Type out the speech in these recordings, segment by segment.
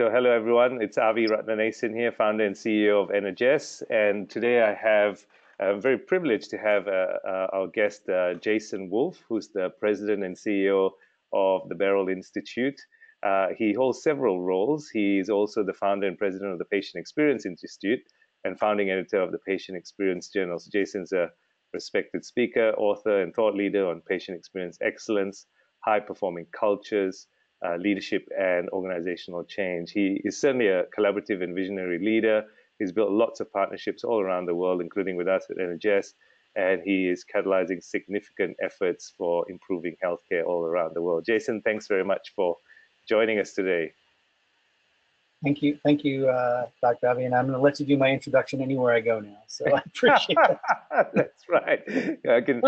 So, hello everyone. It's Avi Ratnanason here, founder and CEO of Energess. And today I have, I'm very privileged to have uh, uh, our guest, uh, Jason Wolf, who's the president and CEO of the Beryl Institute. Uh, he holds several roles. He is also the founder and president of the Patient Experience Institute and founding editor of the Patient Experience Journal. So Jason's a respected speaker, author, and thought leader on patient experience excellence, high performing cultures, uh, leadership, and organizational change. He is certainly a collaborative and visionary leader. He's built lots of partnerships all around the world, including with us at Energess, and he is catalyzing significant efforts for improving healthcare all around the world. Jason, thanks very much for joining us today. Thank you, thank you, uh, Dr. Avi, and I'm going to let you do my introduction anywhere I go now. So I appreciate it. That's right. I can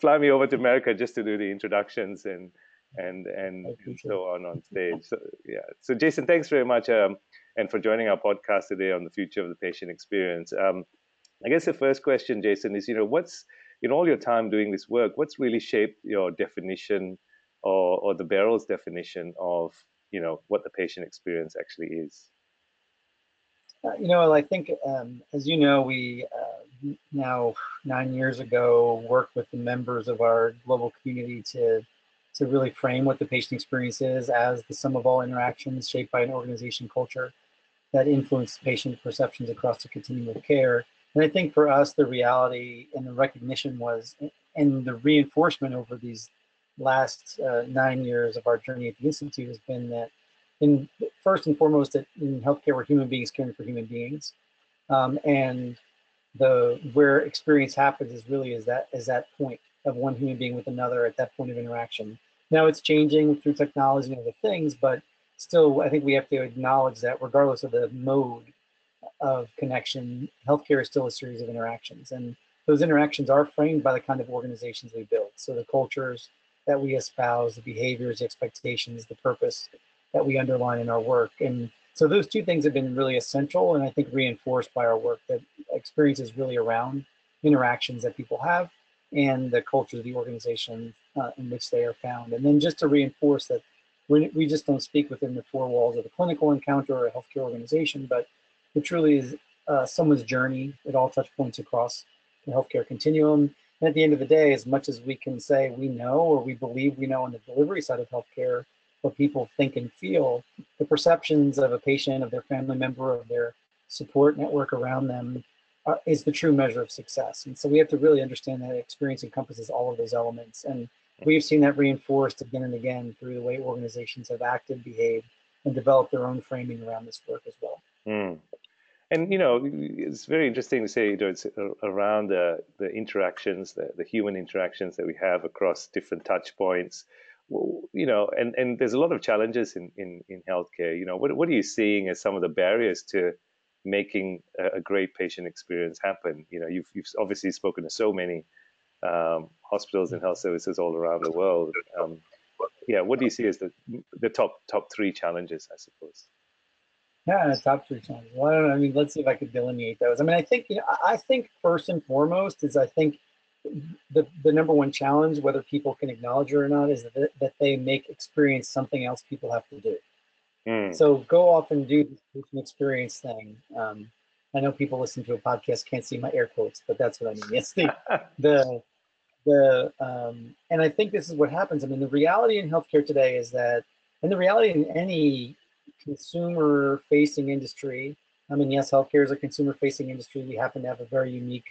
fly me over to America just to do the introductions and and and, and so on on stage. So yeah. So Jason, thanks very much, um, and for joining our podcast today on the future of the patient experience. Um, I guess the first question, Jason, is you know what's in all your time doing this work, what's really shaped your definition or, or the Beryl's definition of you know what the patient experience actually is uh, you know i think um, as you know we uh, now nine years ago worked with the members of our global community to to really frame what the patient experience is as the sum of all interactions shaped by an organization culture that influence patient perceptions across the continuum of care and i think for us the reality and the recognition was and the reinforcement over these last uh, nine years of our journey at the Institute has been that, in first and foremost, that in healthcare, we're human beings caring for human beings, um, and the where experience happens is really is that is that point of one human being with another at that point of interaction. Now it's changing through technology and other things, but still, I think we have to acknowledge that regardless of the mode of connection, healthcare is still a series of interactions, and those interactions are framed by the kind of organizations we build. So the cultures, that we espouse, the behaviors, the expectations, the purpose that we underline in our work. And so those two things have been really essential and I think reinforced by our work that experience is really around interactions that people have and the culture of the organization uh, in which they are found. And then just to reinforce that we, we just don't speak within the four walls of a clinical encounter or a healthcare organization, but it truly is uh, someone's journey at all touch points across the healthcare continuum and at the end of the day, as much as we can say we know or we believe we know on the delivery side of healthcare, what people think and feel, the perceptions of a patient, of their family member, of their support network around them uh, is the true measure of success. And so we have to really understand that experience encompasses all of those elements. And we've seen that reinforced again and again through the way organizations have acted, behaved, and developed their own framing around this work as well. Mm and you know it's very interesting to say you know, it's around the, the interactions the, the human interactions that we have across different touch points. You know and, and there's a lot of challenges in, in, in healthcare. You know what, what are you seeing as some of the barriers to making a, a great patient experience happen? You know you've, you've obviously spoken to so many um, hospitals and health services all around the world um, yeah what do you see as the, the top top three challenges i suppose yeah, top three challenges. Well, I don't know. I mean, let's see if I could delineate those. I mean, I think you know, I think first and foremost is I think the the number one challenge, whether people can acknowledge it or not, is that that they make experience something else people have to do. Mm. So go off and do this experience thing. Um, I know people listen to a podcast can't see my air quotes, but that's what I mean. It's the the the um, and I think this is what happens. I mean, the reality in healthcare today is that, and the reality in any consumer facing industry. I mean, yes, healthcare is a consumer facing industry. We happen to have a very unique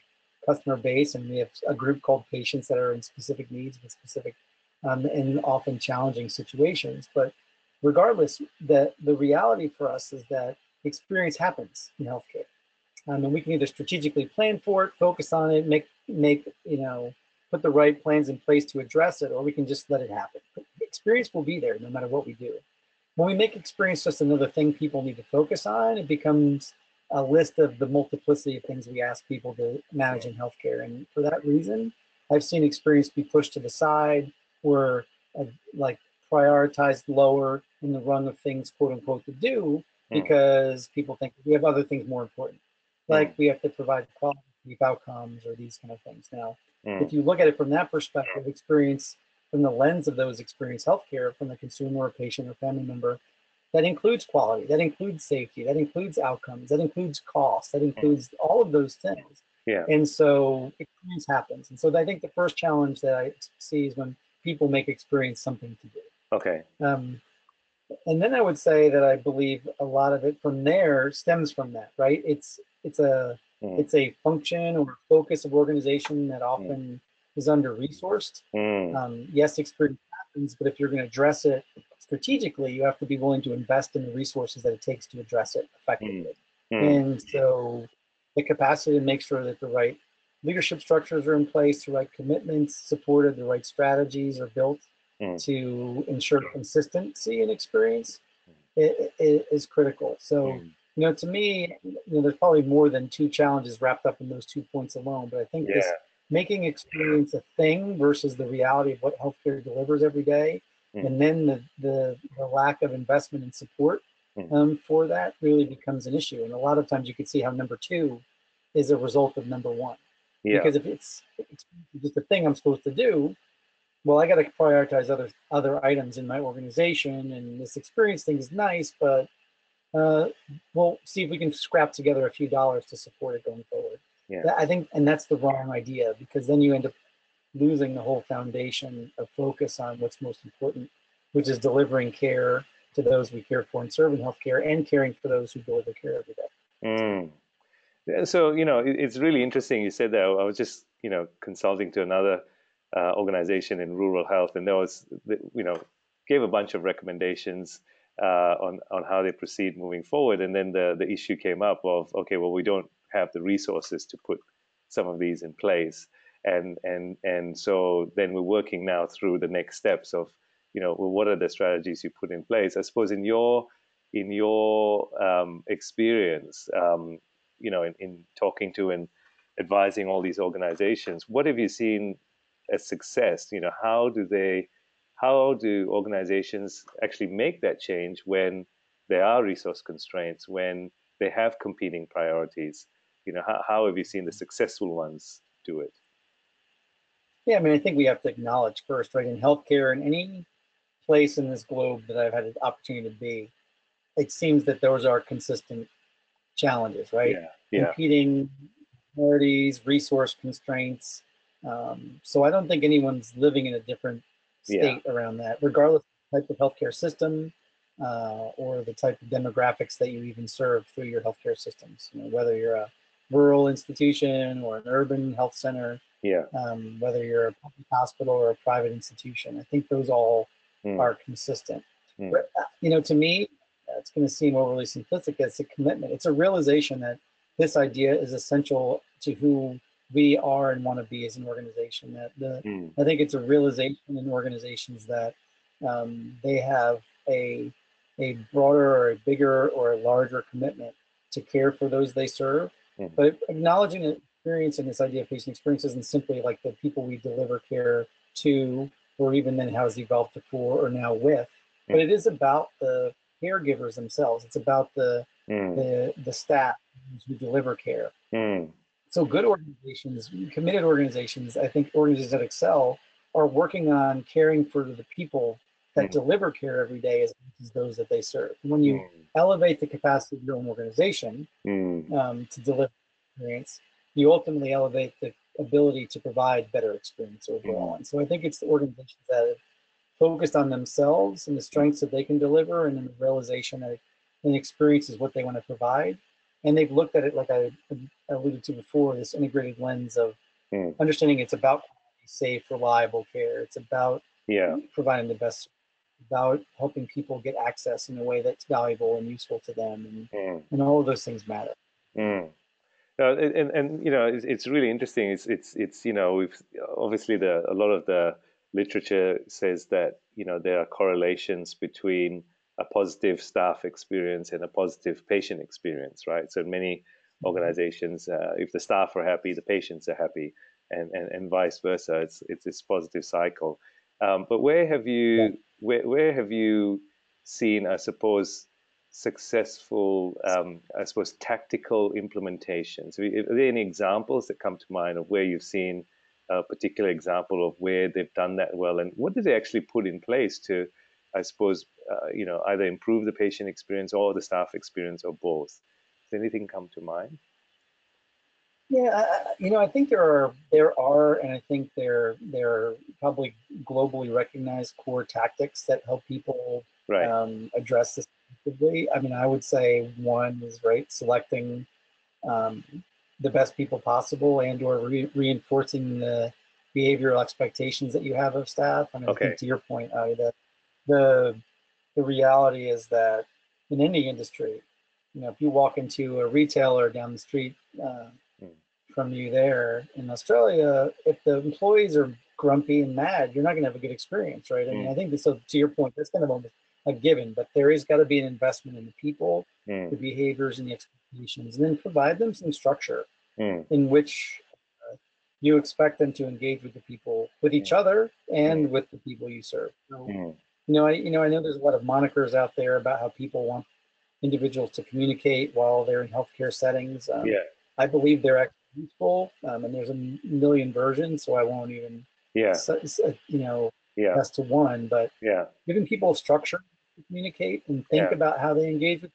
customer base, and we have a group called patients that are in specific needs with specific um, and often challenging situations. But regardless, the, the reality for us is that experience happens in healthcare. Um, and we can either strategically plan for it, focus on it, make, make, you know, put the right plans in place to address it, or we can just let it happen. But experience will be there no matter what we do. When we make experience just another thing people need to focus on, it becomes a list of the multiplicity of things we ask people to manage in healthcare. And for that reason, I've seen experience be pushed to the side or uh, like prioritized lower in the rung of things, quote unquote, to do hmm. because mm. people think we have other things more important. Hmm. Like mm. we have to provide quality outcomes or these kind of things. Now, mm. if you look at it from that perspective, experience from the lens of those experienced healthcare from the consumer or patient or family member that includes quality, that includes safety, that includes outcomes, that includes cost, that includes all of those things. Yeah. And so experience happens. And so I think the first challenge that I see is when people make experience something to do. Okay. Um, and then I would say that I believe a lot of it from there stems from that, right? It's it's a mm. it's a function or focus of organization that mm. often mm. is under resourced. Mm. Um, yes, experience happens, but if you're going to address it strategically, you have to be willing to invest in the resources that it takes to address it effectively. Mm. Mm. And so the capacity to make sure that the right leadership structures are in place, the right commitments supported, the right strategies are built to ensure consistency and experience it, it is critical. So. You know, to me, you know, there's probably more than two challenges wrapped up in those two points alone. But I think yeah. this making experience a thing versus the reality of what healthcare delivers every day, mm. and then the, the, the lack of investment and support mm. um, for that really becomes an issue. And a lot of times you can see how number two is a result of number one. Yeah. Because if it's, it's just a thing I'm supposed to do, well, I got to prioritize other other items in my organization, and this experience thing is nice, but uh, we'll see if we can scrap together a few dollars to support it going forward. Yeah. I think, and that's the wrong idea because then you end up losing the whole foundation of focus on what's most important, which is delivering care to those we care for and serving healthcare, and caring for those who deliver care every day. Mm. So you know, it's really interesting. You said that. I was just you know consulting to another uh, organization in rural health, and there was, you know, gave a bunch of recommendations uh, on on how they proceed moving forward, and then the the issue came up of okay, well, we don't have the resources to put some of these in place, and and and so then we're working now through the next steps of, you know, well, what are the strategies you put in place? I suppose in your in your um, experience, um, you know, in, in talking to and advising all these organizations, what have you seen as success? You know how do they how do organizations actually make that change when there are resource constraints when they have competing priorities? You know how, how have you seen the successful ones do it? Yeah i mean i think we have to acknowledge first right in healthcare in any place in this globe that i've had an opportunity to be it seems that those are consistent challenges right? Yeah, yeah. competing priorities resource constraints um, so I don't think anyone's living in a different state yeah. around that, regardless of the type of healthcare system uh, or the type of demographics that you even serve through your healthcare systems. You know, whether you're a rural institution or an urban health center, yeah. Um, whether you're a public hospital or a private institution, I think those all mm. are consistent. Mm. But, uh, you know, to me, it's going to seem overly simplistic. It's a commitment. It's a realization that this idea is essential to who we are and want to be as an organization. That the mm. I think it's a realization in organizations that um, they have a a broader or a bigger or a larger commitment to care for those they serve. Mm. But acknowledging the experience and this idea of patient experience isn't simply like the people we deliver care to, or even then how it's evolved to for or now with, mm. but it is about the caregivers themselves. It's about the mm. the the staff who deliver care. Mm so good organizations, committed organizations, I think organizations that excel are working on caring for the people that mm. deliver care every day as, much as those that they serve. When you mm. elevate the capacity of your own organization mm. um, to deliver experience, you ultimately elevate the ability to provide better experience overall. And so I think it's the organizations that have focused on themselves and the strengths that they can deliver and then the realization that an experience is what they want to provide and they've looked at it like I alluded to before, this integrated lens of mm. understanding it's about safe, reliable care. It's about yeah. providing the best, about helping people get access in a way that's valuable and useful to them, and mm. and all of those things matter. Mm. Uh, and and you know it's, it's really interesting. It's it's it's you know we've obviously the a lot of the literature says that you know there are correlations between a positive staff experience and a positive patient experience, right? So many mm-hmm. organizations, uh, if the staff are happy, the patients are happy, and, and, and vice versa. It's it's this positive cycle. Um, but where have you yeah. where where have you seen, I suppose, successful, um, I suppose, tactical implementations? Are there any examples that come to mind of where you've seen a particular example of where they've done that well, and what did they actually put in place to I suppose, uh, you know, either improve the patient experience or the staff experience or both? Does anything come to mind? Yeah, you know, I think there are there are, and I think there there are probably globally recognized core tactics that help people right. um, address this effectively. I mean, I would say one is right selecting um, the best people possible and or re reinforcing the behavioral expectations that you have of staff. I mean, okay. I think to your point, uh, the the the reality is that in any industry, you know, if you walk into a retailer down the street. Uh, from you there in Australia, if the employees are grumpy and mad, you're not going to have a good experience, right? I mean, mm. I think this, so to your point, that's kind of almost a given, but there is got to be an investment in the people, mm. the behaviors, and the expectations, and then provide them some structure mm. in which uh, you expect them to engage with the people, with each other, and with the people you serve. So, you know, I you know I know there's a lot of monikers out there about how people want individuals to communicate while they're in healthcare settings. Um, yeah. I believe they're useful, um, and there's a million versions, so I won't even yeah you know yeah that's to one. But yeah, giving people structure to communicate and think yeah. about how they engage with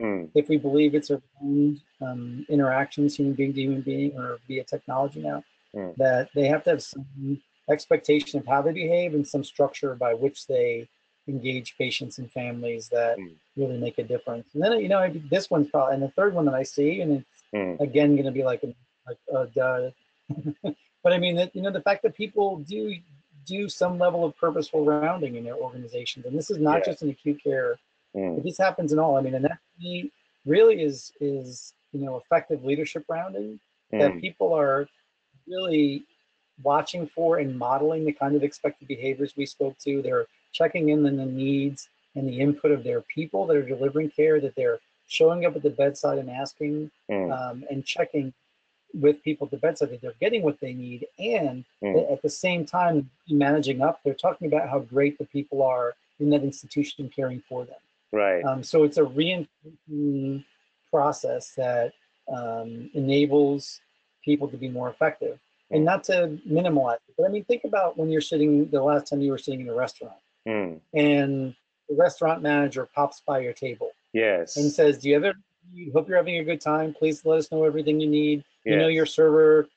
mm. if we believe it's around um, interactions, human being to human being, or via technology now, mm. that they have to have some expectation of how they behave and some structure by which they engage patients and families that mm. really make a difference. And then, you know, this one's probably, and the third one that I see, and it's mm. again going to be like a like uh, duh. but I mean that you know the fact that people do do some level of purposeful rounding in their organizations, and this is not yeah. just in acute care. Mm. This happens in all. I mean, and that really is is you know effective leadership rounding that people are really watching for and modeling the kind of expected behaviors we spoke to. They're checking in on the needs and the input of their people that are delivering care. That they're showing up at the bedside and asking mm. um, and checking with people at the bedside that they're getting what they need and mm. at the same time managing up they're talking about how great the people are in that institution caring for them right um, so it's a reinforcing process that um, enables people to be more effective mm. and not to minimize it but i mean think about when you're sitting the last time you were sitting in a restaurant mm. and the restaurant manager pops by your table yes and says do you ever hope you're having a good time please let us know everything you need Yes. You know your server,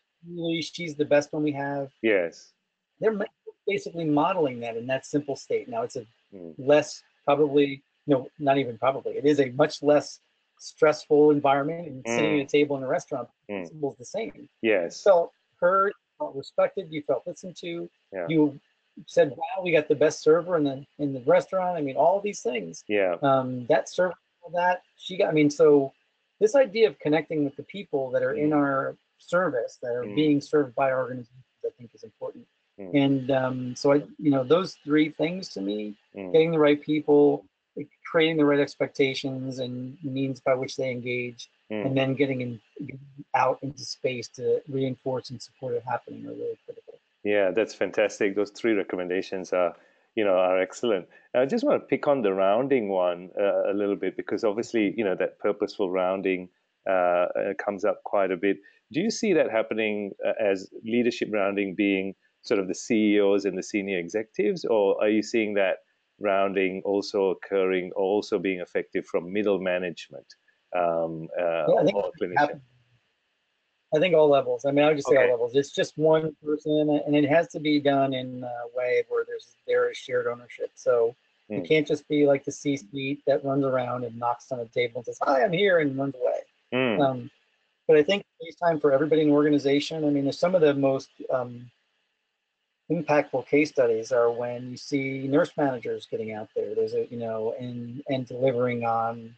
she's the best one we have. Yes. They're basically modeling that in that simple state. Now it's a mm. less probably, no, not even probably. It is a much less stressful environment and mm. sitting at a table in a restaurant mm. is the same. Yes. You felt heard, felt respected, you felt listened to. Yeah. You said, "Wow, we got the best server in the in the restaurant." I mean, all these things. Yeah. Um, that server, that she got. I mean, so this idea of connecting with the people that are in mm. our service that are mm. being served by our organizations i think is important mm. and um, so i you know those three things to me mm. getting the right people creating the right expectations and means by which they engage mm. and then getting, in, getting out into space to reinforce and support it happening are really critical yeah that's fantastic those three recommendations are you know are excellent. I just want to pick on the rounding one uh, a little bit because obviously you know that purposeful rounding uh, uh comes up quite a bit. Do you see that happening uh, as leadership rounding being sort of the CEOs and the senior executives, or are you seeing that rounding also occurring or also being effective from middle management um, uh, yeah, or clinician? I think all levels. I mean, I would just say okay. all levels. It's just one person, and it has to be done in a way where there's there is shared ownership. So mm. you can't just be like the C-suite that runs around and knocks on a table and says, "Hi, I'm here," and runs away. Mm. Um, but I think it's time for everybody in the organization. I mean, there's some of the most um, impactful case studies are when you see nurse managers getting out there. There's a you know and and delivering on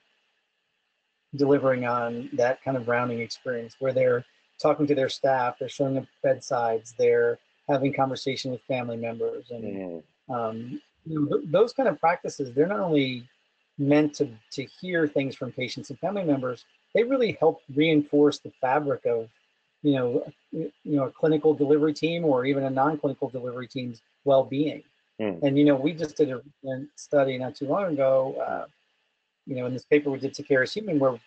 delivering on that kind of rounding experience where they're talking to their staff, they're showing up bedsides, they're having conversation with family members, and mm-hmm. um, you know, th- those kind of practices. They're not only meant to to hear things from patients and family members, they really help reinforce the fabric of you know you know a clinical delivery team or even a non-clinical delivery team's well-being. Mm. And you know, we just did a study not too long ago. Uh, you know, in this paper we did to Care is Human, where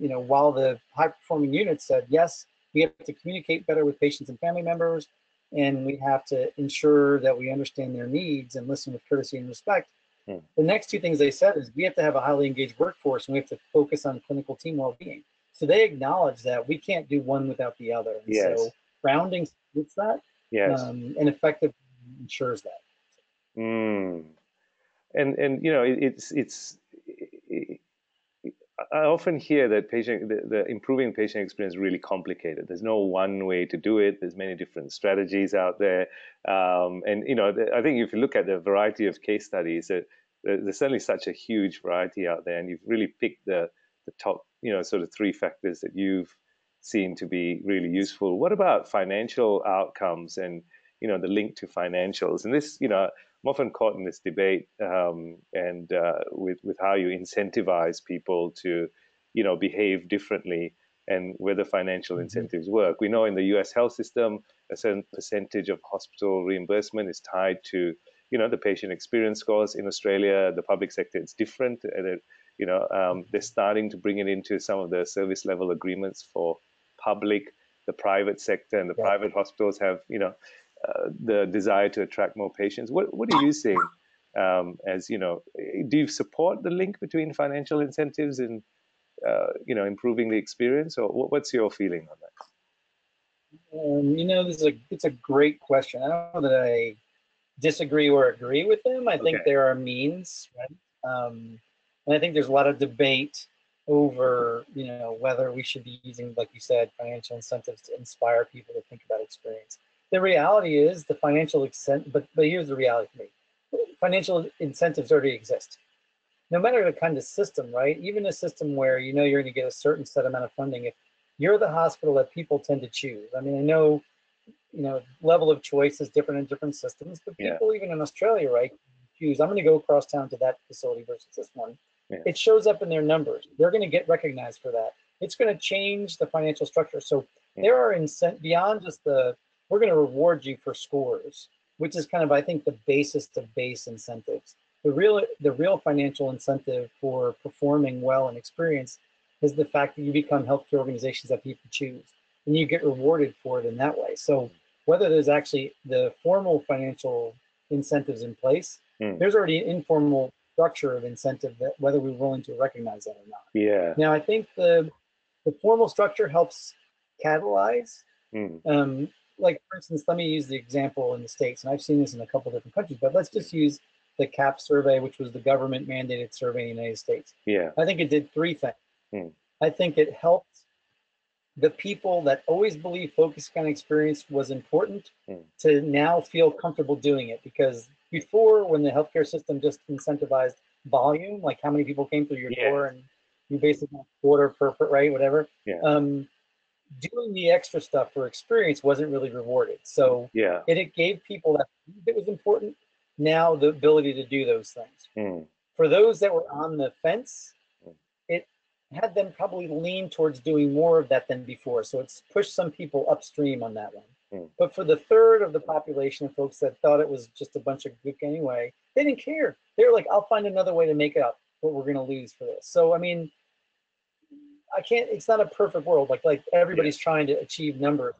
you know, while the high performing units said, yes, we have to communicate better with patients and family members, and we have to ensure that we understand their needs and listen with courtesy and respect. Mm. The next two things they said is we have to have a highly engaged workforce and we have to focus on clinical team well-being. So they acknowledge that we can't do one without the other. And yes. So rounding supports that yes. Um, and effectively ensures that. Mm. And and you know it, it's it's I often hear that patient, the, the, improving patient experience is really complicated. There's no one way to do it. There's many different strategies out there, um, and you know, I think if you look at the variety of case studies, uh, there's certainly such a huge variety out there, and you've really picked the the top, you know, sort of three factors that you've seen to be really useful. What about financial outcomes and you know the link to financials? And this, you know, I'm often caught in this debate um, and uh, with with how you incentivize people to, you know, behave differently and whether financial mm-hmm. incentives work. We know in the U.S. health system, a certain percentage of hospital reimbursement is tied to, you know, the patient experience scores. In Australia, the public sector it's different. And you know, um, they're starting to bring it into some of the service level agreements for public, the private sector, and the yeah. private hospitals have, you know, uh, the desire to attract more patients. What what are you seeing um, as you know? Do you support the link between financial incentives and uh, you know improving the experience, or what's your feeling on that? Um, you know, this is a it's a great question. I don't know that I disagree or agree with them. I okay. think there are means, right? Um, and I think there's a lot of debate over you know whether we should be using, like you said, financial incentives to inspire people to think about experience the reality is the financial incent, but, but here's the reality for me. Financial incentives already exist. No matter the kind of system, right? Even a system where you know you're going to get a certain set amount of funding, if you're the hospital that people tend to choose. I mean, I know, you know, level of choice is different in different systems, but people yeah. even in Australia, right, choose, I'm going to go across town to that facility versus this one. Yeah. It shows up in their numbers. They're going to get recognized for that. It's going to change the financial structure. So there are incent beyond just the we're going to reward you for scores, which is kind of, I think, the basis to base incentives. The real, the real financial incentive for performing well and experience is the fact that you become healthcare organizations that people choose and you get rewarded for it in that way. So whether there's actually the formal financial incentives in place, mm. there's already an informal structure of incentive that whether we're willing to recognize that or not. Yeah. Now I think the the formal structure helps catalyze mm. um, like for instance, let me use the example in the States, and I've seen this in a couple different countries, but let's just use the CAHPS survey, which was the government mandated survey in the United States. Yeah. I think it did three things. Hmm. I think it helped the people that always believed focus on experience was important hmm. to now feel comfortable doing it because before when the healthcare system just incentivized volume, like how many people came through your yeah. door and you basically order per, per right, whatever. Yeah. Um, doing the extra stuff for experience wasn't really rewarded. So yeah, it, it gave people that it was important now the ability to do those things. Mm. For those that were on the fence, mm. it had them probably lean towards doing more of that than before. So it's pushed some people upstream on that one. Mm. But for the third of the population of folks that thought it was just a bunch of gook anyway, they didn't care. They were like, I'll find another way to make up what we're going to lose for this. So, I mean, I can't. It's not a perfect world. Like like everybody's yeah. trying to achieve numbers.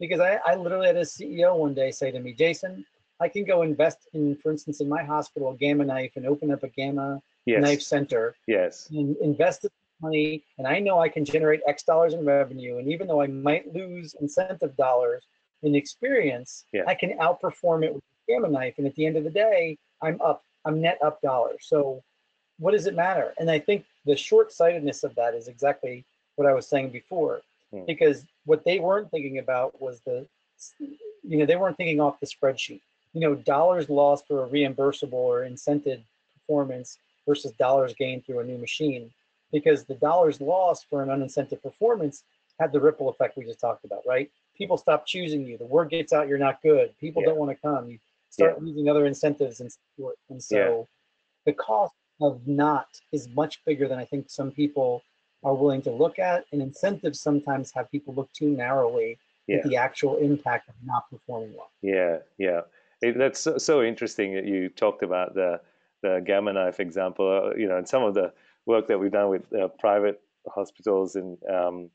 because I I literally had a CEO one day say to me, Jason, I can go invest in, for instance, in my hospital, a gamma knife, and open up a gamma yes. knife center. Yes. And invest the money, and I know I can generate X dollars in revenue. And even though I might lose incentive dollars in experience, yeah. I can outperform it with a gamma knife. And at the end of the day, I'm up. I'm net up dollars. So what does it matter? And I think the short-sightedness of that is exactly what I was saying before, hmm. because what they weren't thinking about was the, you know, they weren't thinking off the spreadsheet. You know, dollars lost for a reimbursable or incented performance versus dollars gained through a new machine, because the dollars lost for an unincented performance had the ripple effect we just talked about, right? People stop choosing you. The word gets out you're not good. People yeah. don't want to come. You start yeah. losing other incentives and. And so yeah. the cost of not is much bigger than I think some people are willing to look at. And incentives sometimes have people look too narrowly yeah. at the actual impact of not performing well. Yeah, yeah. It, that's so, so, interesting that you talked about the the gamma knife example. Uh, you know, and some of the work that we've done with uh, private hospitals and um,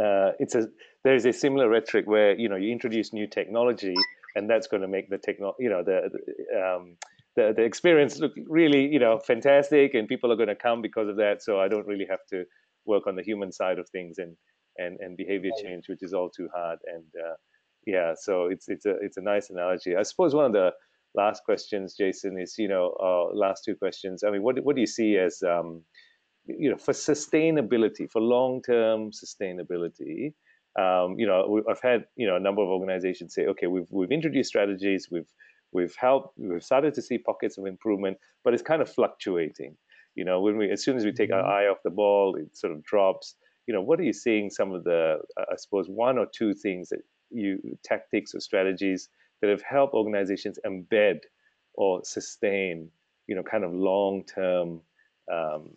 uh, it's a there's a similar rhetoric where you know you introduce new technology and that's going to make the techno you know the, the um, the, the experience look really, you know, fantastic, and people are going to come because of that. So I don't really have to work on the human side of things and and and behavior change, which is all too hard. And uh, yeah, so it's it's a it's a nice analogy. I suppose one of the last questions, Jason, is you know uh, last two questions. I mean, what what do you see as um, you know for sustainability, for long term sustainability? Um, you know, I've had you know a number of organizations say, okay, we've we've introduced strategies, we've we've helped, we've started to see pockets of improvement, but it's kind of fluctuating. You know, when we as soon as we take our mm-hmm. eye off the ball, it sort of drops. You know, what are you seeing? Some of the, I suppose, one or two things that you tactics or strategies that have helped organizations embed or sustain, you know, kind of long-term um,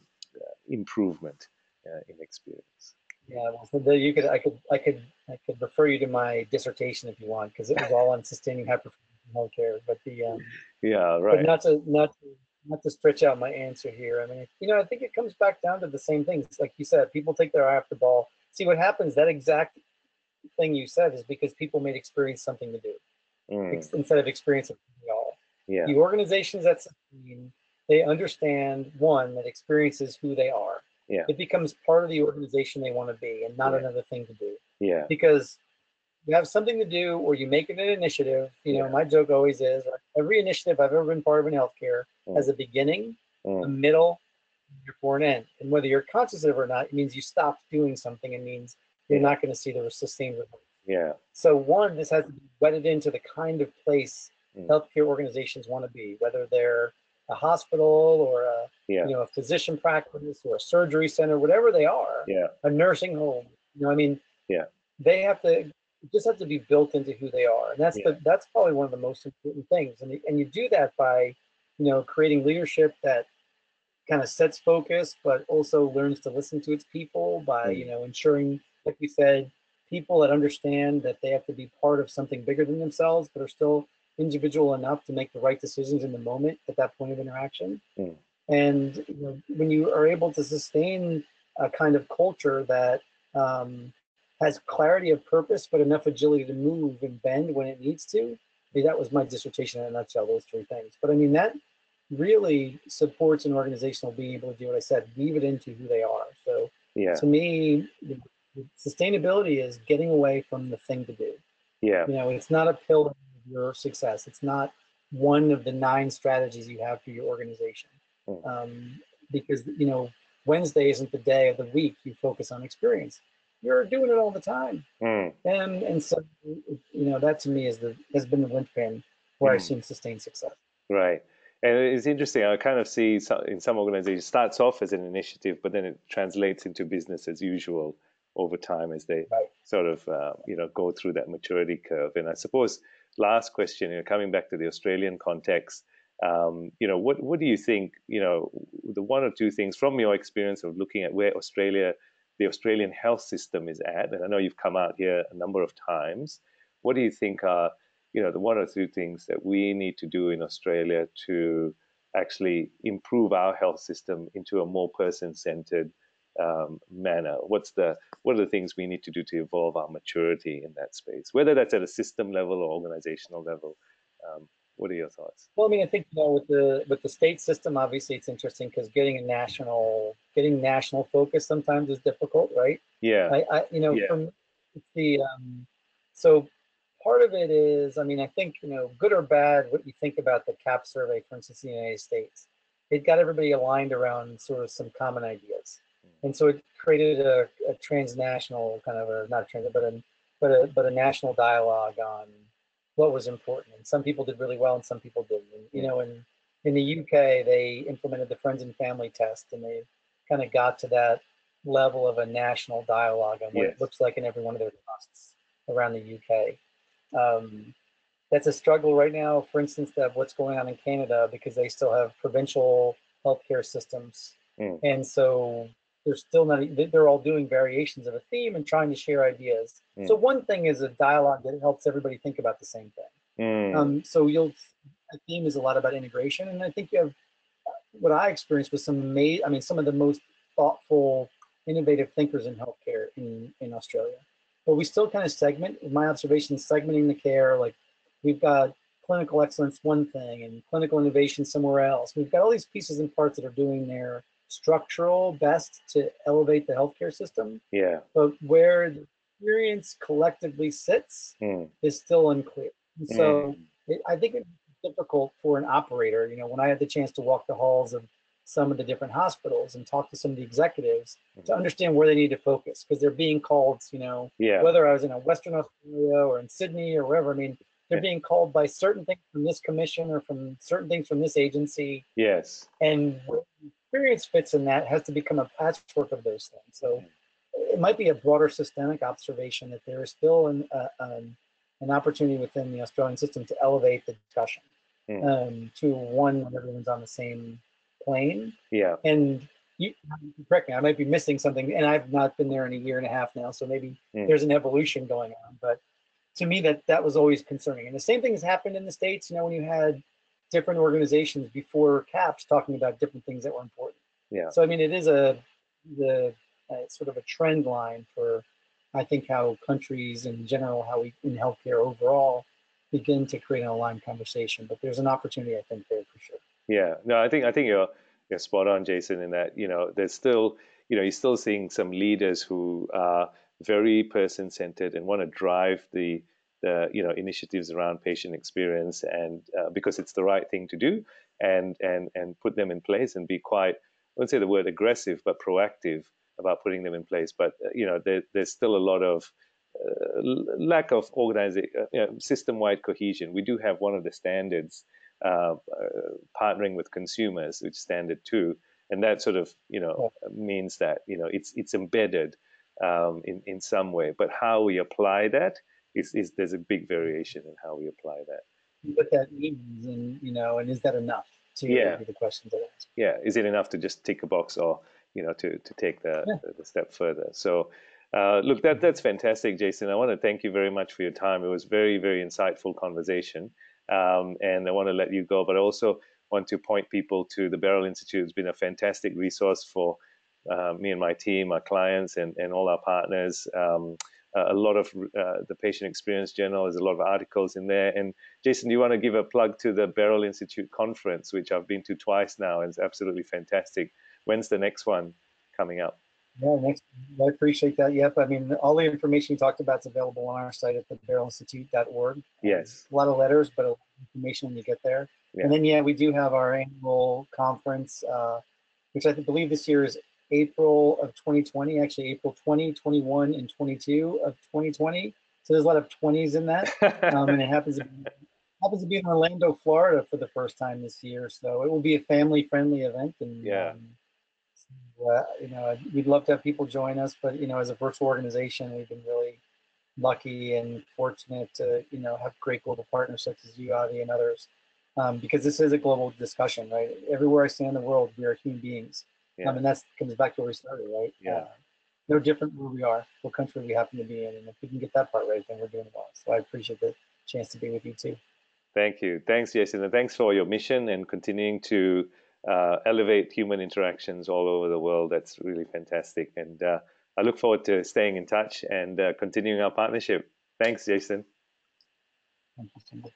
improvement uh, in experience. Yeah, well, so you could, I could, I could, I could refer you to my dissertation if you want, because it was all on sustaining high performance healthcare. But the um, yeah, right. But not to not to not to stretch out my answer here. I mean, you know, I think it comes back down to the same things. Like you said, people take their eye off the ball. See what happens. That exact thing you said is because people made experience something to do mm. instead of experience it all. Yeah. The organizations that they understand one that experience is who they are. Yeah. It becomes part of the organization they want to be and not yeah. another thing to do. Yeah. Because you have something to do or you make it an initiative. You know, yeah. my joke always is every initiative I've ever been part of in healthcare mm. has a beginning, mm. a middle, for an end. And whether you're conscious of it or not, it means you stopped doing something. It means you're not going to see the sustained results. Yeah. So one, this has to be wedded into the kind of place mm. healthcare organizations want to be, whether they're a hospital or a yeah. you know a physician practice or a surgery center, whatever they are. Yeah. A nursing home. You know, I mean. Yeah. They have to just have to be built into who they are, and that's yeah. the that's probably one of the most important things. And and you do that by, you know, creating leadership that kind of sets focus, but also learns to listen to its people by mm. you know ensuring, like we said, people that understand that they have to be part of something bigger than themselves, but are still individual enough to make the right decisions in the moment at that point of interaction. Mm. And you know, when you are able to sustain a kind of culture that um, has clarity of purpose, but enough agility to move and bend when it needs to. I mean, that was my dissertation in a nutshell, those three things. But I mean, that really supports an organizational being able to do what I said, weave it into who they are. So yeah. to me, sustainability is getting away from the thing to do. Yeah. You know, it's not a pillar of your success. It's not one of the nine strategies you have for your organization. Mm. Um, because, you know, Wednesday isn't the day of the week you focus on experience. You're doing it all the time. Mm. And and so you know, that to me is the has been the linchpin where mm. I've seen sustained success. Right. And it's interesting. I kind of see in some organizations starts off as an initiative, but then it translates into business as usual over time as they right. sort of uh, you know go through that maturity curve. And I suppose last question, you know, coming back to the Australian context, um, you know, what what do you think? You know, the one or two things from your experience of looking at where Australia, the Australian health system is at, and I know you've come out here a number of times. What do you think are you know the one or two things that we need to do in Australia to actually improve our health system into a more person-centered um, manner? What's the what are the things we need to do to evolve our maturity in that space? Whether that's at a system level or organizational level. Um, what are your thoughts? Well, I mean, I think you know with the with the state system, obviously it's interesting because getting a national getting national focus sometimes is difficult, right? Yeah. I, I you know yeah. from the um, so part of it is, I mean, I think you know, good or bad, what you think about the CAHPS survey, for instance, in the United States, it got everybody aligned around sort of some common ideas and so it created a, a transnational kind of a not a trans but a but a but a national dialogue on what was important and some people did really well and some people didn't and, you know in in the uk they implemented the friends and family test and they kind of got to that level of a national dialogue on what yes. it looks like in every one of their trusts around the uk um, that's a struggle right now for instance of what's going on in canada because they still have provincial healthcare systems mm. and so they're still not they're all doing variations of a theme and trying to share ideas mm. so one thing is a dialogue that helps everybody think about the same thing mm. um, so you'll a theme is a lot about integration and i think you have what i experienced was some amazing i mean some of the most thoughtful innovative thinkers in healthcare in in australia but we still kind of segment my observation is segmenting the care like we've got clinical excellence one thing and clinical innovation somewhere else. We've got all these pieces and parts that are doing their structural best to elevate the healthcare system. Yeah. But where the experience collectively sits Mm. is still unclear. And so Mm. it, I think it's difficult for an operator. You know, when I had the chance to walk the halls of some of the different hospitals and talk to some of the executives to Mhm. understand where they need to focus because they're being called, you know, Yeah. whether I was in a Western Australia or in Sydney or wherever. I mean, they're Yeah. being called by certain things from this commission or from certain things from this agency, Yes. and experience fits in that has to become a patchwork of those things. So it might be a broader systemic observation that there is still an uh, um, an opportunity within the Australian system to elevate the discussion Mm. um, to one when everyone's on the same plane. Yeah. And you correct me, I might be missing something, and I've not been there in a year and a half now, so maybe Mm. there's an evolution going on. But to me, that that was always concerning. And the same thing has happened in the states. You know, when you had different organizations before CAHPS talking about different things that were important. Yeah. So I mean, it is a the uh, sort of a trend line for I think how countries in general, how we in healthcare overall begin to create an aligned conversation. But there's an opportunity, I think, there for sure. Yeah, no, I think I think you're you're spot on, Jason, in that you know there's still you know you're still seeing some leaders who are very person centered and want to drive the the you know initiatives around patient experience and uh, because it's the right thing to do and and and put them in place and be quite I wouldn't say the word aggressive but proactive about putting them in place. But uh, you know there, there's still a lot of uh, lack of organizing, uh, you know, system-wide cohesion. We do have one of the standards uh, partnering with consumers, which standard two, and that sort of you know means that you know it's it's embedded um, in in some way. But how we apply that is, is there's a big variation in how we apply that. What that means, and you know, and is that enough? To Yeah. the questions to ask. Yeah, is it enough to just tick a box, or you know, to to take the Yeah. the, the step further? So. Uh, look, that that's fantastic, Jason. I want to thank you very much for your time. It was very, very insightful conversation, um, and I want to let you go, but I also want to point people to the Beryl Institute. It's been a fantastic resource for uh, me and my team, our clients, and, and all our partners. Um, a lot of uh, the Patient Experience Journal, there's a lot of articles in there. And Jason, do you want to give a plug to the Beryl Institute conference, which I've been to twice now, and it's absolutely fantastic. When's the next one coming up? Yeah, next, I appreciate that. Yep. I mean, all the information you talked about is available on our site at theberylinstitute.org. Yes. A lot of letters, but a lot of information when you get there. Yeah. And then, yeah, we do have our annual conference, uh, which I believe this year is April of 2020, actually April 20, 21, and 22 of 2020. So there's a lot of 20s in that. Um, and it happens to be, happens to be in Orlando, Florida for the first time this year. So it will be a family friendly event. And Yeah. um, so, uh, you know, we'd love to have people join us, but you know, as a virtual organization, we've been really lucky and fortunate to you know have great global partners such as you, Avi, and others. Um, because this is a global discussion, right? Everywhere I stand in the world, we are human beings. Yeah. Um, and that comes back to where we started, right? Yeah. Uh, no different where we are, what country we happen to be in. And if we can get that part right, then we're doing well. So I appreciate the chance to be with you too. Thank you. Thanks, Jason. And thanks for your mission and continuing to uh, elevate human interactions all over the world. That's really fantastic. And uh, I look forward to staying in touch and uh, continuing our partnership. Thanks, Jason. Thank you so much.